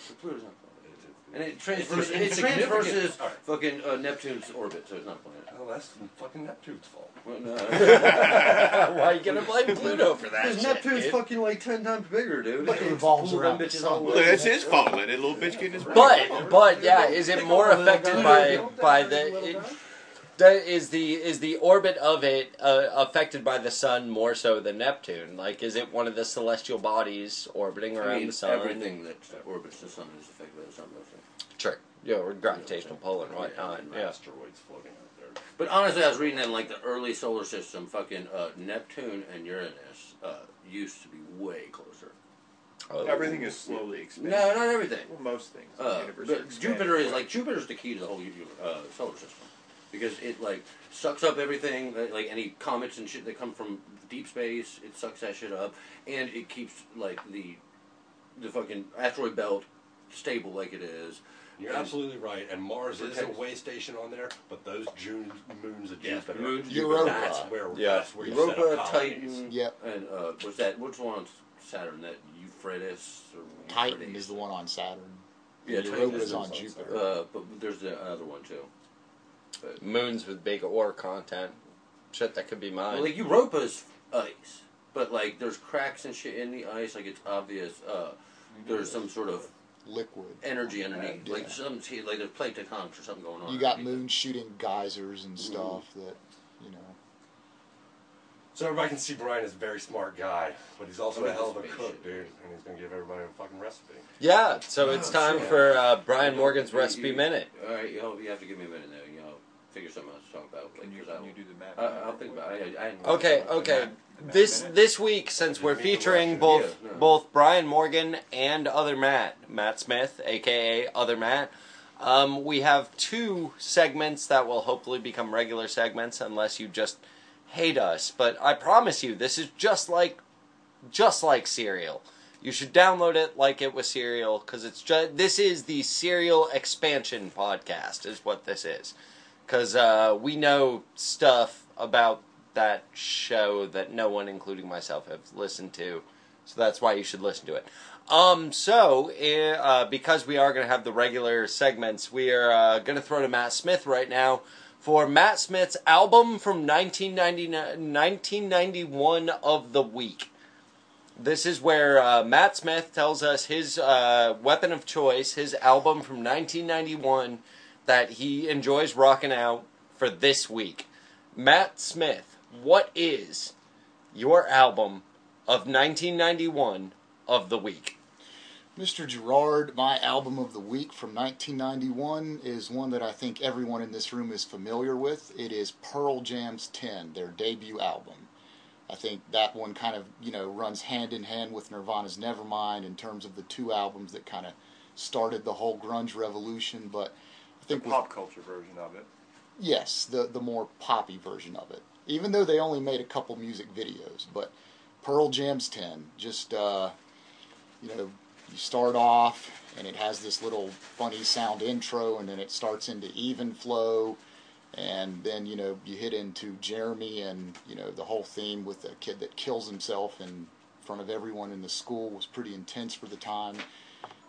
The Pluto's not a planet. It- it- And it It's transverses, it insignificant. transverses All right. fucking uh, Neptune's orbit, so it's not a planet. Oh, that's fucking Neptune's fault. Well, no. (laughs) Why are you gonna blame (laughs) Pluto for that Because shit, Neptune's dude? fucking like ten times bigger, dude. But it It's revolves pulled around them bitches sun. all Well, the way. that's his fault. Let that little bitch get in his brain. But but yeah, is it more affected by by the? It, guy. that is the is the orbit of it uh, affected by the sun more so than Neptune? Like, is it one of the celestial bodies orbiting around I mean, the sun? everything that orbits the sun is affected by the sun. Sure. Yeah, or gravitational pull and whatnot. And Yeah. Asteroids floating out there. But honestly, I was reading that in like the early solar system, fucking uh, Neptune and Uranus uh, used to be way closer. Oh. Everything is slowly expanding. No, not everything. Well, most things. Uh, the universe but. Jupiter is like Jupiter's the key to the whole uh, solar system because it like sucks up everything, like any comets and shit that come from deep space. It sucks that shit up, and it keeps like the the fucking asteroid belt stable like it is. You're absolutely right. And Mars is a way station on there, but those June moons of Yeah, Jupiter. moons, Europa. That's where. Yeah. That's where you set Europa, up colonies. Titan, Yep. and uh, what's that? Which one on Saturn? That Euphrates or Titan Euphrates? is the one on Saturn. Yeah, Europa is is on on Jupiter. Uh, but there's the other one too. Moons with big ore content. Shit that could be mine. Well, like Europa's ice, but like there's cracks and shit in the ice. Like it's obvious. Uh, there's some sort of Liquid. energy underneath. Yeah. Like some like there's plate tectonics or something going on. You got underneath it. moon shooting geysers and stuff that, you know. So everybody can see Brian is a very smart guy, but he's also Look a hell of a big cook, dude. And he's gonna give everybody a fucking recipe. yeah, so it's Oh, time shit. for uh, Brian Morgan's recipe you- minute. All right, you, have to give me a minute now. You know, figure something else to talk about. Like, Can you, 'cause I can you don't- the math? I, I'll think about it. I, I, Okay, okay. This this week, since we're featuring both Yeah, no. both Brian Morgan and other Matt, Matt Smith, aka Other Matt, um, we have two segments that will hopefully become regular segments, unless you just hate us. But I promise you, this is just like just like Serial. You should download it like it was Serial because it's just this is the Serial expansion podcast, is what this is. Because uh, we know stuff about that show that no one, including myself, have listened to. So that's why you should listen to it. Um, so, eh, uh, because we are going to have the regular segments, we are uh, going to throw to Matt Smith right now for Matt Smith's album from 1999 1991 of the week. This is where uh, Matt Smith tells us his uh, weapon of choice, his album from 1991 that he enjoys rocking out for this week. Matt Smith, what is your album of 1991 of the week? Mr. Gerard, my album of the week from 1991 is one that I think everyone in this room is familiar with. It is Pearl Jam's 10, their debut album. I think that one kind of, you know, runs hand in hand with Nirvana's Nevermind in terms of the two albums that kind of started the whole grunge revolution, but The think with- pop culture version of it. Yes, the the more poppy version of it. Even though they only made a couple music videos, but Pearl Jam's 10 just uh, you know, you start off and it has this little funny sound intro and then it starts into even flow and then you know you hit into Jeremy and you know the whole theme with a kid that kills himself in front of everyone in the school was pretty intense for the time.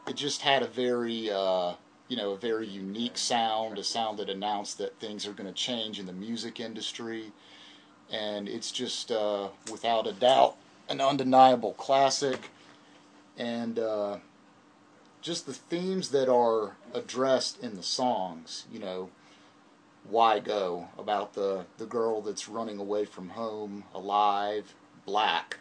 It just had a very uh, you know, a very unique sound, a sound that announced that things are going to change in the music industry. And it's just, uh, without a doubt, an undeniable classic. And uh, just the themes that are addressed in the songs, you know, why go about the, the girl that's running away from home, alive, black.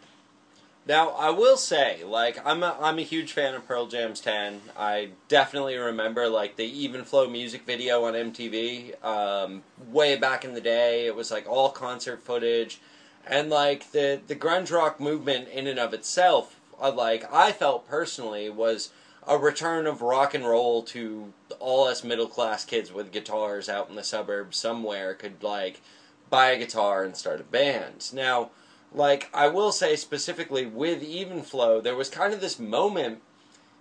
Now I will say, like I'm a, I'm a huge fan of Pearl Jam's Ten. I definitely remember like the Even Flow music video on MTV um, way back in the day. It was like all concert footage, and like the the grunge rock movement in and of itself, uh, like I felt personally was a return of rock and roll to all us middle class kids with guitars out in the suburbs somewhere could like buy a guitar and start a band. Now like I will say specifically with Even Flow, there was kind of this moment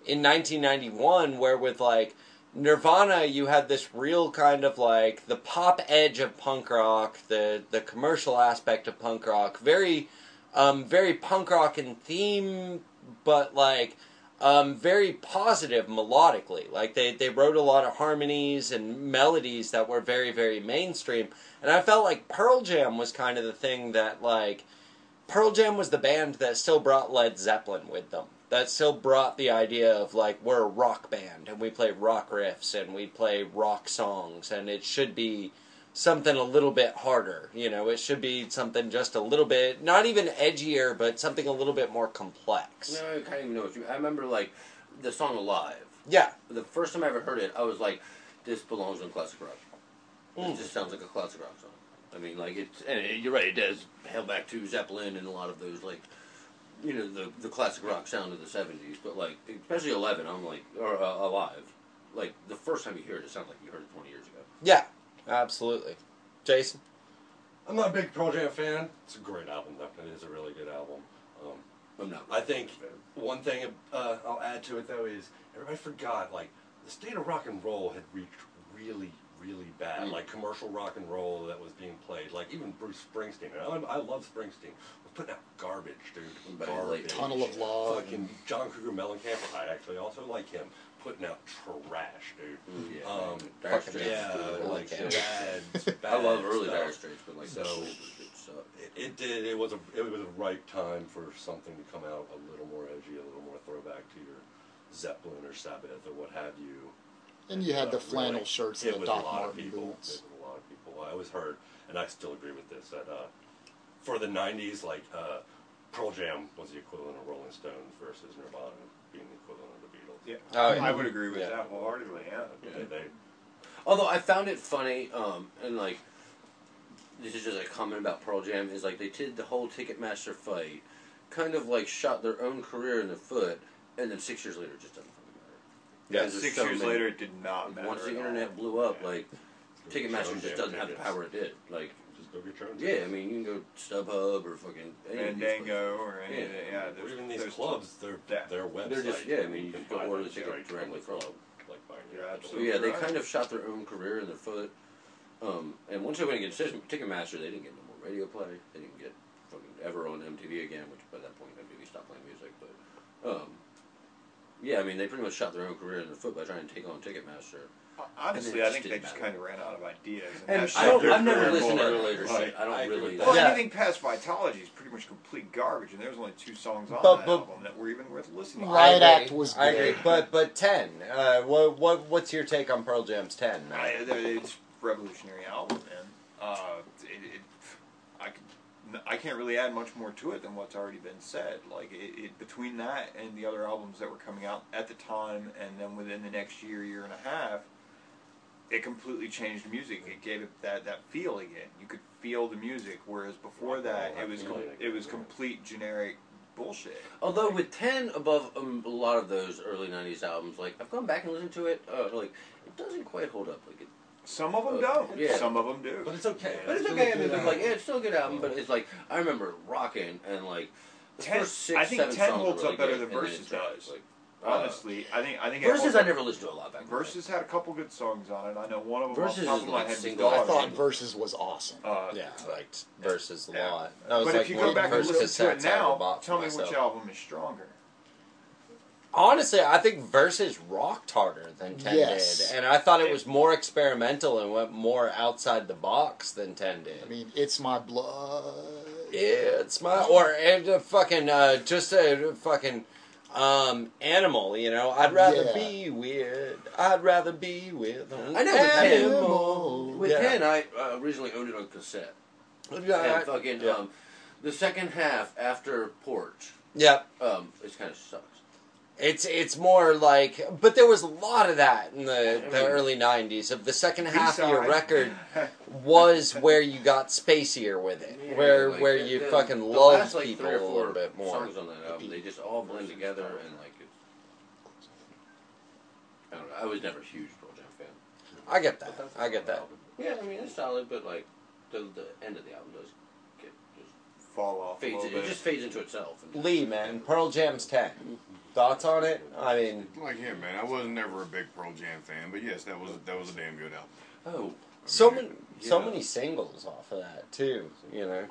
in 1991 where with like Nirvana, you had this real kind of like the pop edge of punk rock, the the commercial aspect of punk rock, very, um, very punk rock in theme, but like. Um, very positive melodically. Like they, they wrote a lot of harmonies and melodies that were very, very mainstream. And I felt like Pearl Jam was kind of the thing that like Pearl Jam was the band that still brought Led Zeppelin with them. That still brought the idea of like we're a rock band and we play rock riffs and we play rock songs and it should be something a little bit harder. You know, it should be something just a little bit not even edgier, but something a little bit more complex. No, I kind of even know what you. I remember like the song "Alive." Yeah, The first time I ever heard it, I was like, "This belongs in classic rock." Mm. It just sounds like a classic rock song. I mean, like it's and it, you're right. It does hail back to Zeppelin and a lot of those like, you know, the the classic rock sound of the '70s. But like, especially Eleven, I'm like, or uh, Alive. Like the first time you hear it, it sounds like you heard it 20 years ago. yeah, absolutely. Jason, I'm not a big Pearl Jam fan. It's a great album, though. It is a really good album. Um, I'm not. I think one thing uh, I'll add to it though is everybody forgot like the state of rock and roll had reached really, really bad. Mm. Like commercial rock and roll that was being played. Like even Bruce Springsteen. And I, I love Springsteen. Was putting out garbage, dude. Garbage. like Tunnel of Love. Fucking John Cougar Mellencamp. I actually also like him. Putting out trash, dude. Mm, yeah, Um. Dire Straits Yeah, was like bad, bad. (laughs) I love early. Dire Straits, but like So- the older shit sucked. It, it did. It was a it was a right time for something to come out a little more edgy, a little more throwback to your Zeppelin or Sabbath or what have you. And you had the Uh, flannel really, shirts it and the was Doc a lot of Martin people. boots. It was a lot of people. I always heard, and I still agree with this that uh, for the '90s, like uh, Pearl Jam was the equivalent of Rolling Stones versus Nirvana being the equivalent of the Beatles. Yeah, yeah. I would agree with Yeah. that wholeheartedly. Yeah. They, they, Although I found it funny, um, and like this is just a comment about Pearl Jam is like they did the whole Ticketmaster fight, kind of like shot their own career in the foot, and then six years later just doesn't fucking matter. Yeah. Because Six years many- later, it did not matter. Once the at all. internet blew up, Yeah. like Just go get your Ticketmaster just doesn't have the power it did. Like Just go get your own yeah, I mean you can go StubHub or fucking any Fandango or any Yeah. of the, yeah. Or even these there's- clubs, their Yeah. their website. They're just- yeah, I mean, you can go buy order them the ticket directly from club, like buying your So absolutely yeah, they right. kind of shot their own career in the foot. Um, and once they went against Ticketmaster, they didn't get no more radio play. They didn't get fucking ever on MTV again, which by that point MTV stopped playing music. But um, yeah, I mean they pretty much shot their own career in the foot by trying to take on Ticketmaster. Honestly, I think they just kind of ran out of ideas. And that's I don't, their I've never career listened to goal. their later Right. shit. I don't I really. Well, Yeah. anything past Vitalogy is pretty much complete garbage, and there's only two songs on But- that but- album that were even worth listening. to. Right. Riot I. Act was I agree, but but ten. Uh, what what what's your take on Pearl Jam's ten? I, it's a revolutionary album, man. Uh, it, it, I, could, I can't really add much more to it than what's already been said. Like it, it, between that and the other albums that were coming out at the time, and then within the next year, year and a half, it completely changed music. It gave it that, that feel again. You could feel the music, whereas before Rock that, and roll, it was com- feeling it was again, yeah. complete generic bullshit. Although with ten above um, a lot of those early '90s albums, like I've gone back and listened to it, uh, like it doesn't quite hold up. Like it, Some of them Uh, don't. yeah. Some of them do. But it's okay. but it's still okay. a I mean, good but, like yeah, it's still a good album. But it's like I remember rocking and like the Ten- first six, I think seven 10 songs holds were up better good, than and then Versus it does. Like, Honestly, I think I think it Versus holds I up- never listened to a lot back. then. Versus had a couple good songs on it. I know one of them Versus off is the top of my like head was single- I Dog. thought Versus was awesome. Uh, Yeah, I liked versus a Yeah. lot. That was but like if you one go of the back and first listen to it cassettes I ever now, bought for tell me myself. which album is stronger. Honestly, I think Versus rocked harder than Ten Yes. did, and I thought it was more experimental and went more outside the box than Ten did. I mean, it's my blood. it's my or and a fucking uh, just a fucking um, animal. You know, I'd rather Yeah. be with. I'd rather be with. An I know, with Ten- animal. With yeah. ten, I uh, originally owned it on cassette. Yeah, and fucking yeah. um, the second half after Porch, Yep. Um, it kind of sucks. It's it's more like, but there was a lot of that in the, I the mean- early '90s. Of the second half of your record (laughs) was where you got spacier with it, Yeah, where like, where the- you the- fucking the loved last, like, people three a little bit more. Songs on that album, they just all blend together and like it's. I don't know. I was never a huge Pearl Jam fan. I get that. I get that. Yeah, I mean it's solid, but like the the end of the album does get just Fall off a fades. little It, bit. it just fades into itself. Lee, man, Pearl Jam's ten. Thoughts on it? I mean, Like him, man. I was never a big Pearl Jam fan, but yes, that was that was a damn good album. oh, so many so many singles off of that too. You know,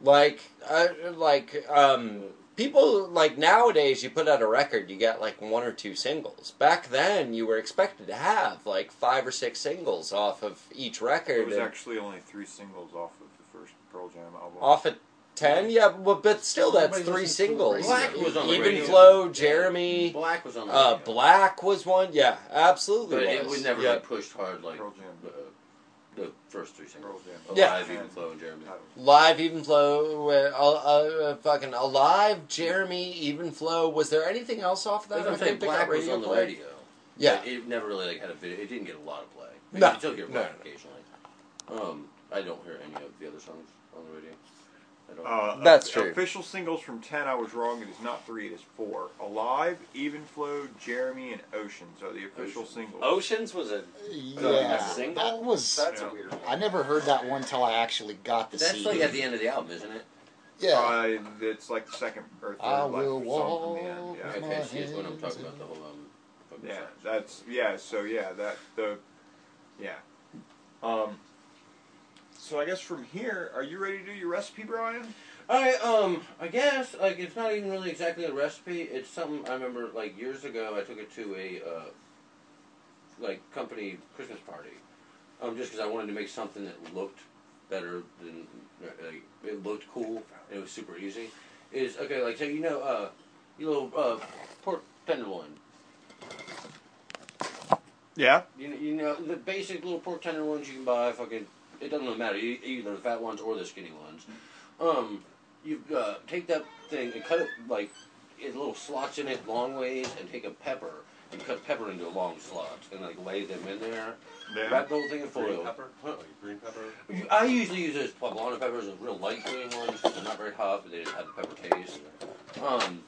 like uh, like um. People like nowadays, you put out a record, you get like one or two singles. Back then, you were expected to have like five or six singles off of each record There was and- actually only three singles off of the first Pearl Jam album. Off at ten, yeah, but, but still, that's Nobody three listens to singles. radio. Black was on the Even radio. Flow, Jeremy, Black was on the uh, radio. Black was one. Yeah, absolutely. but it was. was never yeah. like pushed hard like Pearl Jam. uh, the first three singles. Pearl Jam. Yeah. Alive, even Flow, and Jeremy. Live, even flow, uh, uh, uh, fucking alive. Jeremy, even flow. Was there anything else off that? That's what I'm saying. think that got Black was on the play? radio. Yeah, But it never really like had a video. It didn't get a lot of play. Like, No. You still hear No, Black no. occasionally. Um, I don't hear any of the other songs on the radio. I don't. Uh, That's o- true. Official singles from 10, I was wrong. It is not three, it is four. Alive, Even Flow, Jeremy, and Oceans are the official Oceans. singles. Oceans was a Yeah, single? that was. that's Yeah. a weird. One. I never heard that one till I actually got the That's CD. like at the end of the album, isn't it? yeah. Uh, it's like the second or third I like, will song from the end. walk Yeah. my Okay, see, it's when I'm talking about the whole album. Yeah, that's yeah. So yeah, that the yeah. Um. So I guess from here, are you ready to do your recipe, Brian? Alright, um, I guess, like, it's not even really exactly a recipe. It's something I remember, like, years ago, I took it to a, uh, like, company Christmas party. Um, just because I wanted to make something that looked better than, like, it looked cool, and it was super easy. Is, okay, like, so, you know, uh, you little, uh, pork tenderloin. Yeah. You know, you know, the basic little pork tenderloins you can buy, fucking, it doesn't really matter, either the fat ones or the skinny ones. Um, you uh, take that thing and cut it like in little slots in it long ways, and take a pepper and cut pepper into long slots and like lay them in there. Yeah. Wrap the whole thing in foil. Green pepper? Huh? Like green pepper? I usually use those poblano peppers, those real light green ones. They're not very hot, but they just have the pepper taste. Um,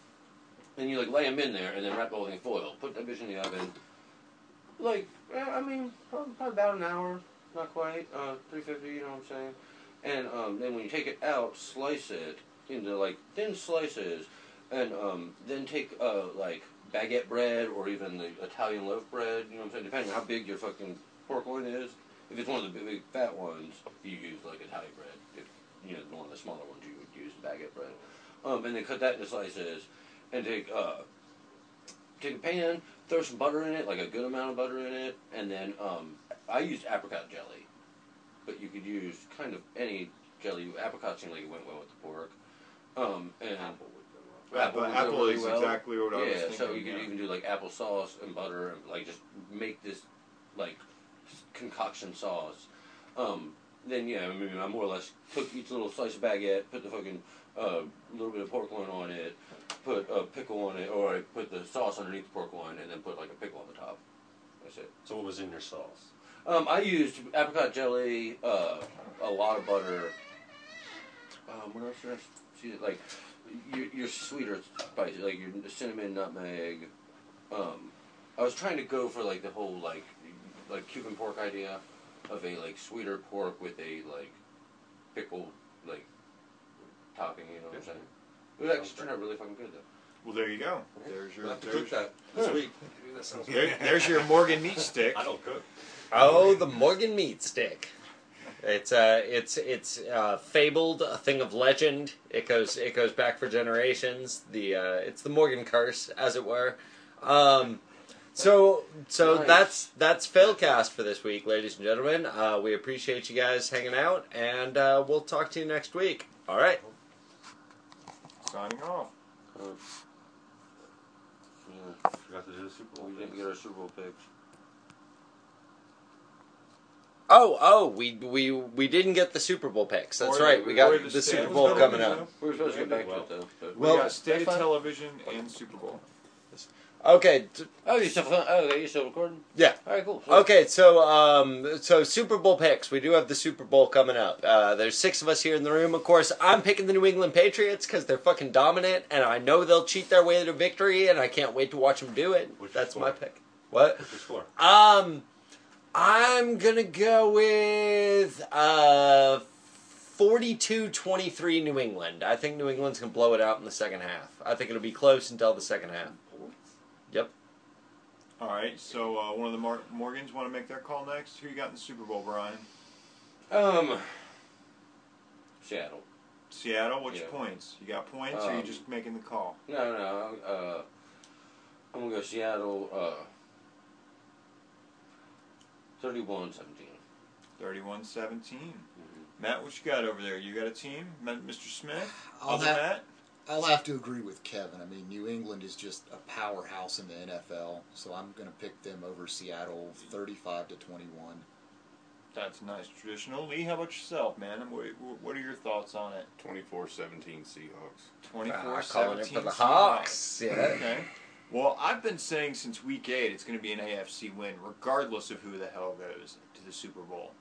and you like lay them in there, and then wrap the whole thing in foil. Put that bitch in the oven. Like, eh, I mean, probably about an hour, not quite. Uh, three fifty, you know what I'm saying? And um, then when you take it out, slice it into like thin slices, and um, then take uh, like baguette bread or even the Italian loaf bread. You know what I'm saying? Depending on how big your fucking pork loin is. If it's one of the big, big fat ones, you use like Italian bread. If you know one of the smaller ones, you would use baguette bread. Um, and then cut that into slices, and take uh, take a pan, throw some butter in it, like a good amount of butter in it, and then um, I used apricot jelly, but you could use kind of any jelly. Apricot seemed like it went well with the pork. Um, and Apple, would go apple really is well. exactly what I was yeah, thinking. so you could yeah. even do like applesauce and butter and like just make this like concoction sauce. Um, then yeah, I mean I more or less took each little slice of baguette, put the fucking uh, little bit of pork loin on it, put a pickle on it, or I put the sauce underneath the pork loin, and then put like a pickle on the top. That's it. So what was in your sauce? Um, I used apricot jelly, uh, a lot of butter. Um, what else did I see? Like your, your sweeter spices, like your cinnamon, nutmeg. Um, I was trying to go for like the whole like like Cuban pork idea of a like sweeter pork with a like pickle like topping. You know what I'm saying? It was actually turned out really fucking good though. Well, there you go. There's your We'll have to there's, cook that this Yeah. week. That sounds there- there's your Morgan meat stick. I don't cook. Oh, the Morgan meat stick. It's uh, it's it's uh, fabled, a thing of legend. It goes it goes back for generations. The uh, it's the Morgan curse, as it were. Um, so so Nice. that's that's Failcast for this week, ladies and gentlemen. Uh, we appreciate you guys hanging out, and uh, we'll talk to you next week. All right. Signing off. Yeah, Forgot to do the Super Bowl. we didn't get our Super Bowl picks. Oh, oh, we we we didn't get the Super Bowl picks. That's Or- right. We got the, the Super Bowl coming up. We were supposed to get back to it though. But Well, we got state that's fine. television and Super Bowl. Okay, oh, you still oh, okay, you still recording? Yeah. All right, cool. okay. So um, so Super Bowl picks. We do have the Super Bowl coming up. Uh, there's six of us here in the room. Of course, I'm picking the New England Patriots because they're fucking dominant, and I know they'll cheat their way to victory, and I can't wait to watch them do it. What's That's my pick. What? What's your score? Um, I'm gonna go with uh, 42-23 New England. I think New England's gonna blow it out in the second half. I think it'll be close until the second half. All right, so uh, one of the Mar- Morgans want to make their call next. Who you got in the Super Bowl, Brian? Um, Seattle. Seattle. What's your points? You got points, or you Um, just making the call? No, no. Uh, I'm gonna go Seattle. Uh, 31-17. 31-17. Matt, what you got over there? You got a team, Mr. Smith? I'll Other have, Matt? I'll have to agree with Kevin. I mean, New England is just a powerhouse in the NFL, so I'm going to pick them over Seattle, 35 to 21. That's nice, traditional. Lee, how about yourself, man? What, what are your thoughts on it? 24-17 Seahawks. 24 Ah, calling it for the Seahawks. Hawks. Yeah. Okay. Well, I've been saying since week eight it's going to be an AFC win, regardless of who the hell goes to the Super Bowl.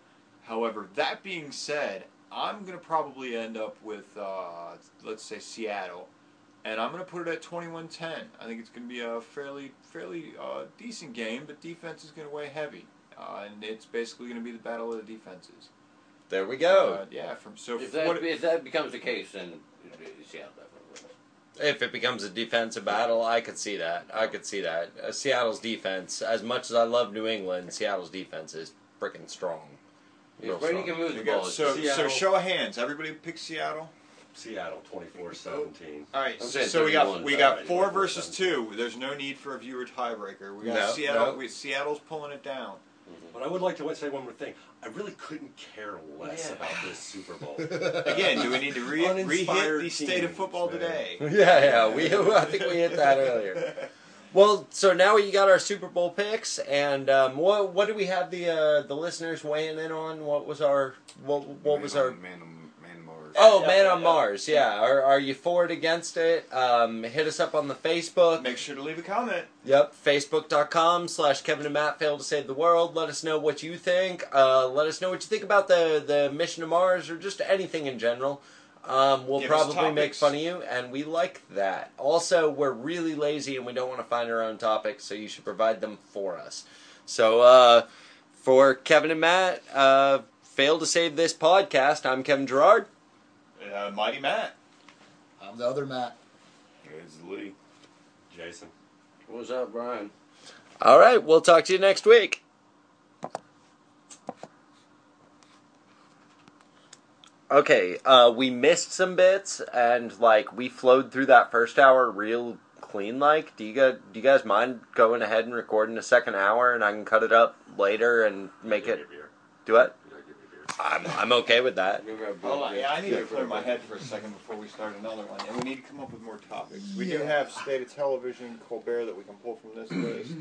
However, that being said, I'm going to probably end up with, uh, let's say, Seattle. And I'm going to put it at 21-10. I think it's going to be a fairly, fairly uh, decent game, but defense is going to weigh heavy. Uh, and it's basically going to be the battle of the defenses. There we go. Uh, yeah, from so If that, what, if that becomes the case, then Seattle definitely wins. If it becomes a defensive battle, I could see that. I could see that. Uh, Seattle's defense, as much as I love New England, Seattle's defense is freaking strong. Real If Brady strong. can move you the got- ball, so, so show of hands. Everybody pick Seattle. Seattle 24-17. All right, so, so we got we got right, four versus two. There's no need for a viewer tiebreaker. We got No, Seattle. no. We, Seattle's pulling it down. Mm-hmm. But I would like to say one more thing. I really couldn't care less Yeah. about this Super Bowl. (laughs) Again, do we need to re- re-hit Uninspired the state of football man. today? yeah, yeah. We (laughs) I think we hit that earlier. (laughs) Well, so now we got our Super Bowl picks, and um, what what do we have the uh, the listeners weighing in on? What was our what what Man was on- our man on man Mars? Oh, Yeah, Man on yeah. Mars, yeah. Are, are you for it, against it? Um, hit us up on the Facebook. Make sure to leave a comment. Yep, facebook.com slash Kevin and Matt fail to save the world. Let us know what you think. Uh, let us know what you think about the, the mission to Mars or just anything in general. Um, we'll Give us probably make fun of you, and we like that. Also, we're really lazy and we don't want to find our own topics, so you should provide them for us. So, uh, for Kevin and Matt, uh, fail to save this podcast, I'm Kevin Gerard. Uh, Mighty Matt. I'm the other Matt. It's Lee. Jason. What's up, Brian? All right, we'll talk to you next week. Okay, uh, we missed some bits, and like we flowed through that first hour real clean. Like, do you guys do you guys mind going ahead and recording a second hour, and I can cut it up later and make it me a beer. do it? You gotta give me a beer. I'm I'm okay with that. Hold on, yeah, I need to clear my head for a second before we start another one, and we need to come up with more topics. We do have state of television, Colbert that we can pull from this list.